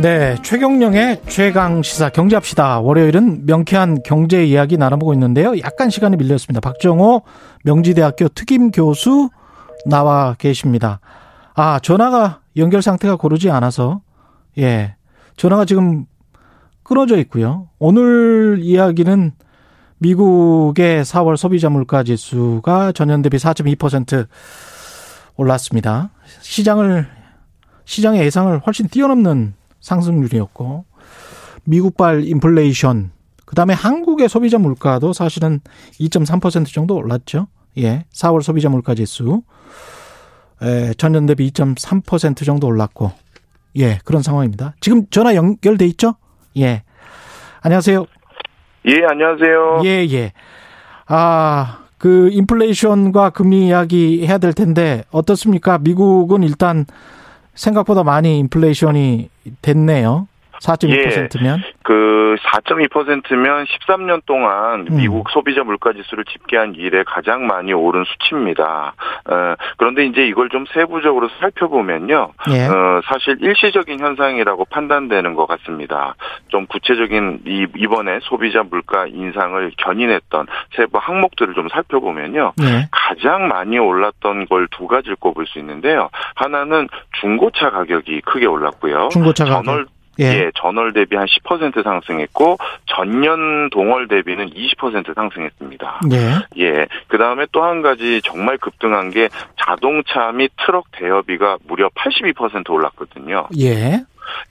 네, 최경령의 최강 시사 경제합시다. 월요일은 명쾌한 경제 이야기 나눠보고 있는데요. 약간 시간이 밀렸습니다. 박정호 명지대학교 특임 교수 나와 계십니다. 아, 전화가 연결 상태가 고르지 않아서 예. 전화가 지금 끊어져 있고요. 오늘 이야기는 미국의 4월 소비자 물가 지수가 전년 대비 4.2% 올랐습니다. 시장을 시장의 예상을 훨씬 뛰어넘는 상승률이었고 미국발 인플레이션 그다음에 한국의 소비자 물가도 사실은 2.3% 정도 올랐죠. 예. 4월 소비자 물가 지수 에, 전년 대비 2.3% 정도 올랐고 예, 그런 상황입니다. 지금 전화 연결돼 있죠? 예. 안녕하세요. 예, 안녕하세요. 예, 예. 아, 그 인플레이션과 금리 이야기 해야 될 텐데 어떻습니까? 미국은 일단 생각보다 많이 인플레이션이 됐네요. 4.2%면 예, 그 4.2%면 13년 동안 음. 미국 소비자 물가 지수를 집계한 이래 가장 많이 오른 수치입니다. 어, 그런데 이제 이걸 좀 세부적으로 살펴보면요. 예. 어, 사실 일시적인 현상이라고 판단되는 것 같습니다. 좀 구체적인 이, 이번에 소비자 물가 인상을 견인했던 세부 항목들을 좀 살펴보면요. 예. 가장 많이 올랐던 걸 두 가지를 꼽을 수 있는데요. 하나는 중고차 가격이 크게 올랐고요. 중고차 가격. 전월 예. 예, 전월 대비 한 10% 상승했고 전년 동월 대비는 20% 상승했습니다. 예. 예. 그다음에 또 한 가지 정말 급등한 게 자동차 및 트럭 대여비가 무려 82% 올랐거든요. 예.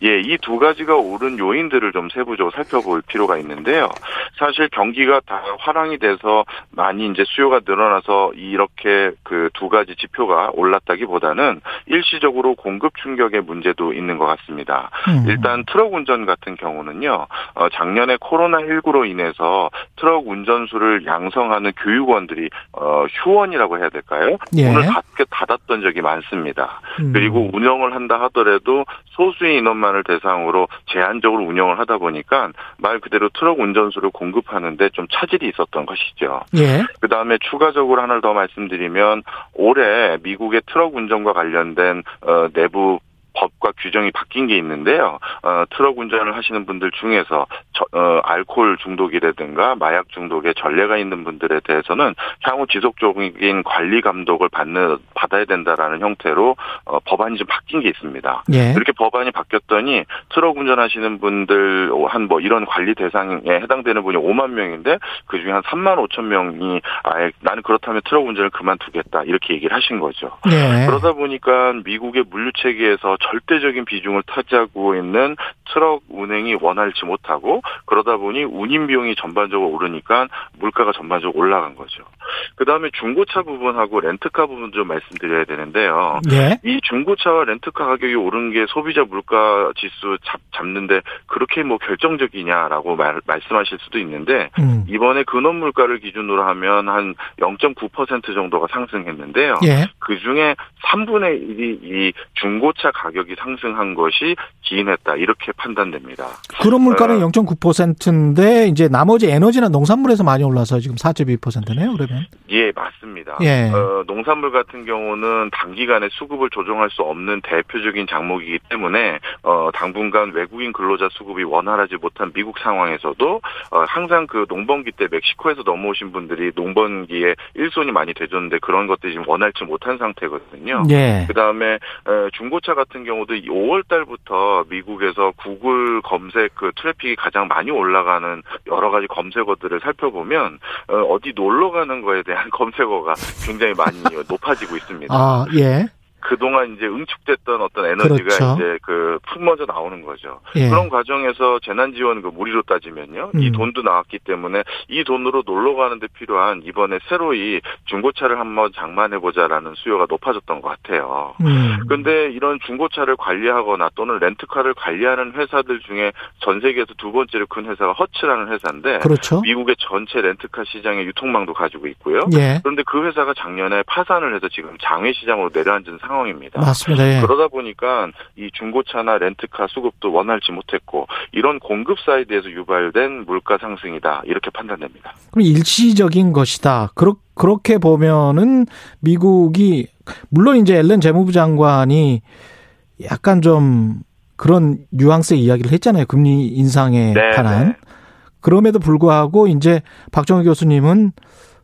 예, 이 두 가지가 오른 요인들을 좀 세부적으로 살펴볼 필요가 있는데요. 사실 경기가 다 화랑이 돼서 많이 이제 수요가 늘어나서 이렇게 그 두 가지 지표가 올랐다기보다는 일시적으로 공급 충격의 문제도 있는 것 같습니다. 음. 일단 트럭 운전 같은 경우는요, 어, 작년에 코로나19로 인해서 트럭 운전수를 양성하는 교육원들이, 어, 휴원이라고 해야 될까요? 예. 문을 닫, 닫았던 적이 많습니다. 음. 그리고 운영을 한다 하더라도 소수의 인원만을 대상으로 제한적으로 운영을 하다 보니까 말 그대로 트럭 운전수를 공급하는데 좀 차질이 있었던 것이죠. 예. 그 다음에 추가적으로 하나를 더 말씀드리면 올해 미국의 트럭 운전과 관련된 어, 내부 법과 규정이 바뀐 게 있는데요. 어, 트럭 운전을 하시는 분들 중에서 저, 어, 알코올 중독이라든가 마약 중독의 전례가 있는 분들에 대해서는 향후 지속적인 관리 감독을 받는 받아야 된다라는 형태로 어, 법안이 좀 바뀐 게 있습니다. 예. 이렇게 법안이 바뀌었더니 트럭 운전하시는 분들 한 뭐 이런 관리 대상에 해당되는 분이 5만 명인데 그 중에 한 3만 5천 명이 아예 나는 그렇다면 트럭 운전을 그만두겠다 이렇게 얘기를 하신 거죠. 예. 그러다 보니까 미국의 물류 체계에서 절대적인 비중을 차지하고 있는 트럭 운행이 원활치 못하고 그러다 보니 운임 비용이 전반적으로 오르니까 물가가 전반적으로 올라간 거죠. 그 다음에 중고차 부분하고 렌트카 부분 좀 말씀드려야 되는데요. 예. 이 중고차와 렌트카 가격이 오른 게 소비자 물가 지수 잡, 잡는데 그렇게 뭐 결정적이냐라고 말, 말씀하실 수도 있는데 음. 이번에 근원 물가를 기준으로 하면 한 0.9% 정도가 상승했는데요. 예. 그 중에 3분의 1이 이 중고차 가격 이 상승한 것이 기인했다 이렇게 판단됩니다. 그런 물가는 어. 0.9%인데 이제 나머지 에너지나 농산물에서 많이 올라서 지금 4.2%네요. 그러면. 예, 맞습니다. 예. 어, 농산물 같은 경우는 단기간에 수급을 조정할 수 없는 대표적인 장목이기 때문에 어, 당분간 외국인 근로자 수급이 원활하지 못한 미국 상황에서도 어, 항상 그 농번기 때 멕시코에서 넘어오신 분들이 농번기에 일손이 많이 되줬는데 그런 것들이 지금 원활치 못한 상태거든요. 예. 그 다음에 중고차 같은 경우도 5월 달부터 미국에서 구글 검색 그 트래픽이 가장 많이 올라가는 여러 가지 검색어들을 살펴보면 어, 디 놀러 가는 거에 대한 검색어가 굉장히 많이 높아지고 있습니다. 아, 예. 그동안 이제 응축됐던 어떤 에너지가 그렇죠. 이제 그 품어져 나오는 거죠. 예. 그런 과정에서 재난지원 그 무리로 따지면요. 이 음. 돈도 나왔기 때문에 이 돈으로 놀러 가는데 필요한 이번에 새로 이 중고차를 한번 장만해보자라는 수요가 높아졌던 것 같아요. 음. 근데 이런 중고차를 관리하거나 또는 렌트카를 관리하는 회사들 중에 전 세계에서 두 번째로 큰 회사가 허츠라는 회사인데 그렇죠. 미국의 전체 렌트카 시장의 유통망도 가지고 있고요. 예. 그런데 그 회사가 작년에 파산을 해서 지금 장외 시장으로 내려앉은 상황 입니다. 맞습니다. 예. 그러다 보니까 이 중고차나 렌트카 수급도 원활치 못했고 이런 공급 사이드에서 유발된 물가 상승이다 이렇게 판단됩니다. 그럼 일시적인 것이다. 그렇, 그렇게 보면은 미국이 물론 이제 옐런 재무부 장관이 약간 좀 그런 뉘앙스의 이야기를 했잖아요. 금리 인상에 네, 관한. 네. 그럼에도 불구하고 이제 박정희 교수님은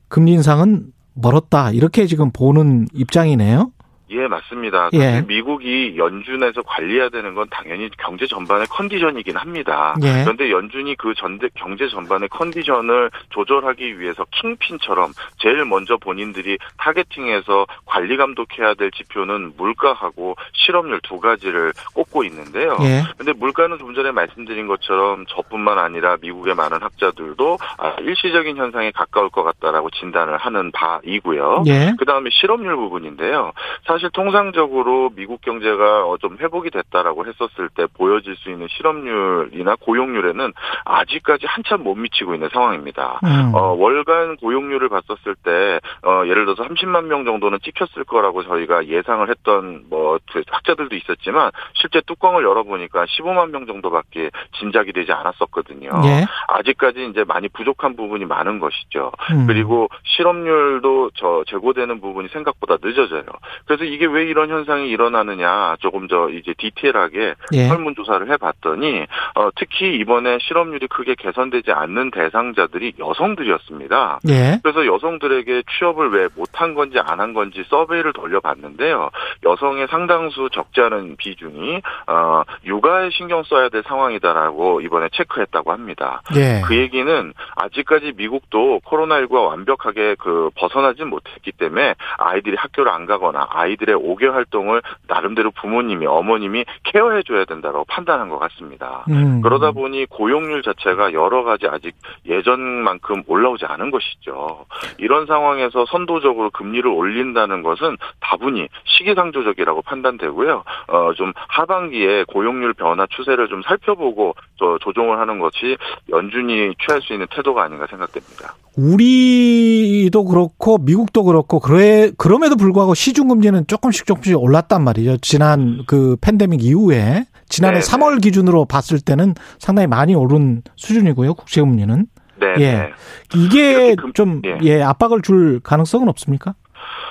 금리 인상은 멀었다. 이렇게 지금 보는 입장이네요. 예, 맞습니다. 예. 사실 미국이 연준에서 관리해야 되는 건 당연히 경제 전반의 컨디션이긴 합니다. 예. 그런데 연준이 그 전대, 경제 전반의 컨디션을 조절하기 위해서 킹핀처럼 제일 먼저 본인들이 타겟팅해서 관리 감독해야 될 지표는 물가하고 실업률 두 가지를 꼽고 있는데요. 예. 근데 물가는 좀 전에 말씀드린 것처럼 저뿐만 아니라 미국의 많은 학자들도 아, 일시적인 현상에 가까울 것 같다라고 진단을 하는 바이고요. 예. 그 다음에 실업률 부분인데요. 사실 통상적으로 미국 경제가 어, 좀 회복이 됐다라고 했었을 때 보여질 수 있는 실업률이나 고용률에는 아직까지 한참 못 미치고 있는 상황입니다. 음. 어, 월간 고용률을 봤었을 때, 어, 예를 들어서 30만 명 정도는 찍혔을 거라고 저희가 예상을 했던, 뭐, 그 학자들도 있었지만, 실제 뚜껑을 열어보니까 15만 명 정도밖에 짐작이 되지 않았었거든요. 예. 아직까지 이제 많이 부족한 부분이 많은 것이죠. 음. 그리고 실업률도 저 제고되는 부분이 생각보다 늦어져요. 그래서 이게 왜 이런 현상이 일어나느냐 조금 더 이제 디테일하게 예. 설문조사를 해봤더니 어, 특히 이번에 실업률이 크게 개선되지 않는 대상자들이 여성들이었습니다. 예. 그래서 여성들에게 취업을 왜 못한 건지 안 한 건지 서베이를 돌려봤는데요. 여성의 상당수 적지 않은 비중이 어, 육아에 신경 써야 될 상황이다라고 이번에 체크했다고 합니다. 예. 그 얘기는 아직까지 미국도 코로나19가 완벽하게 그 벗어나지 못했기 때문에 아이들이 학교를 안 가거나 아이 들의 5개월 활동을 나름대로 부모님이 어머님이 케어해 줘야 된다고 판단한 것 같습니다. 음. 그러다 보니 고용률 자체가 여러 가지 아직 예전만큼 올라오지 않은 것이죠. 이런 상황에서 선도적으로 금리를 올린다는 것은 다분히 시기상조적이라고 판단되고요. 어, 좀 하반기에 고용률 변화 추세를 좀 살펴보고 저 조정을 하는 것이 연준이 취할 수 있는 태도가 아닌가 생각됩니다. 우리도 그렇고 미국도 그렇고 그래 그럼에도 불구하고 시중 금리는 조금씩 조금씩 올랐단 말이죠. 지난 그 팬데믹 이후에 지난해 네, 3월 기준으로 봤을 때는 상당히 많이 오른 수준이고요. 국제 금리는. 네. 예. 네. 이게 좀 예. 예, 압박을 줄 가능성은 없습니까?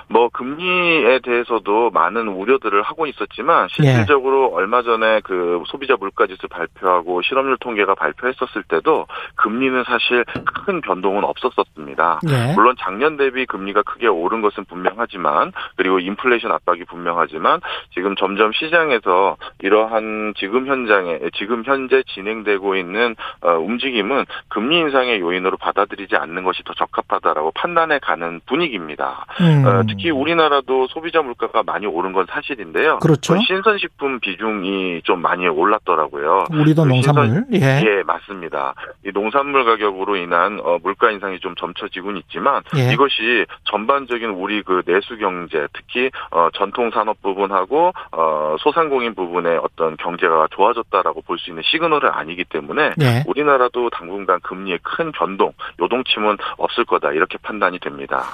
뭐 금리에 대해서도 많은 우려들을 하고 있었지만 실질적으로 얼마 전에 그 소비자 물가지수 발표하고 실업률 통계가 발표했었을 때도 금리는 사실 큰 변동은 없었었습니다. 예. 물론 작년 대비 금리가 크게 오른 것은 분명하지만 그리고 인플레이션 압박이 분명하지만 지금 점점 시장에서 이러한 지금 현장에 지금 현재 진행되고 있는 어, 움직임은 금리 인상의 요인으로 받아들이지 않는 것이 더 적합하다라고 판단해 가는 분위기입니다. 음. 어, 특히 우리나라도 소비자 물가가 많이 오른 건 사실인데요. 그렇죠. 어, 신선식품 비중이 좀 많이 올랐더라고요. 우리도 그 농산물. 예. 예, 맞습니다. 이 농산물 가격으로 인한 어, 물가 인상이 좀 점쳐지고는 있지만 예. 이것이 전반적인 우리 그 내수 경제, 특히 어, 전통 산업 부분하고 어, 소상공인 부분의 어떤 경제가 좋아졌다라고 볼 수 있는 시그널은 아니기 때문에 예. 우리나라도 당분간 금리의 큰 변동, 요동침은 없을 거다 이렇게 판단이 됩니다.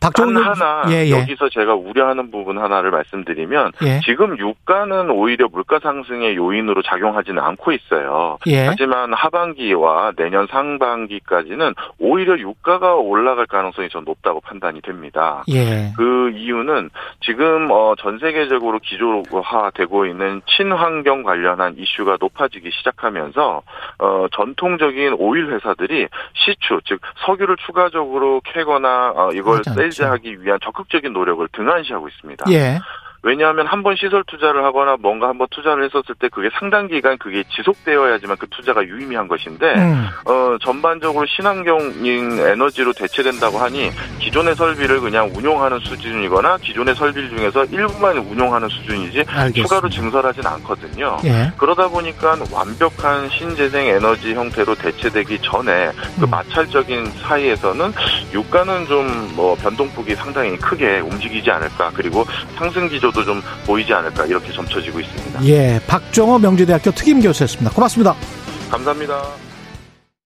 박정희 단 하나 예, 예. 여기서 제가 우려하는 부분 하나를 말씀드리면 예. 지금 유가는 오히려 물가 상승의 요인으로 작용하지는 않고 있어요. 예. 하지만 하반기와 내년 상반기까지는 오히려 유가가 올라갈 가능성이 좀 높다고 판단이 됩니다. 예. 그 이유는 지금 어, 전 세계적으로 기조화되고 있는 친환경 관련한 이슈가 높아지기 시작하면서 어, 전통적인 오일 회사들이 시추 즉 석유를 추가적으로 캐거나 어, 이걸 하지 않죠. 셀즈하기 위한 적극적인 노력을 등한시하고 있습니다. 예. 왜냐하면 한 번 시설 투자를 하거나 뭔가 한 번 투자를 했었을 때 그게 상당 기간 그게 지속되어야지만 그 투자가 유의미한 것인데 음. 어 전반적으로 친환경인 에너지로 대체된다고 하니 기존의 설비를 그냥 운용하는 수준이거나 기존의 설비 중에서 일부만 운용하는 수준이지 알겠습니다. 추가로 증설하진 않거든요. 예. 그러다 보니까 완벽한 신재생 에너지 형태로 대체되기 전에 그 음. 마찰적인 사이에서는 유가는 좀 뭐 변동폭이 상당히 크게 움직이지 않을까 그리고 상승 기조 도 좀 보이지 않을까 이렇게 점쳐지고 있습니다. 예, 박정호 명지대학교 특임 교수였습니다. 고맙습니다. 감사합니다.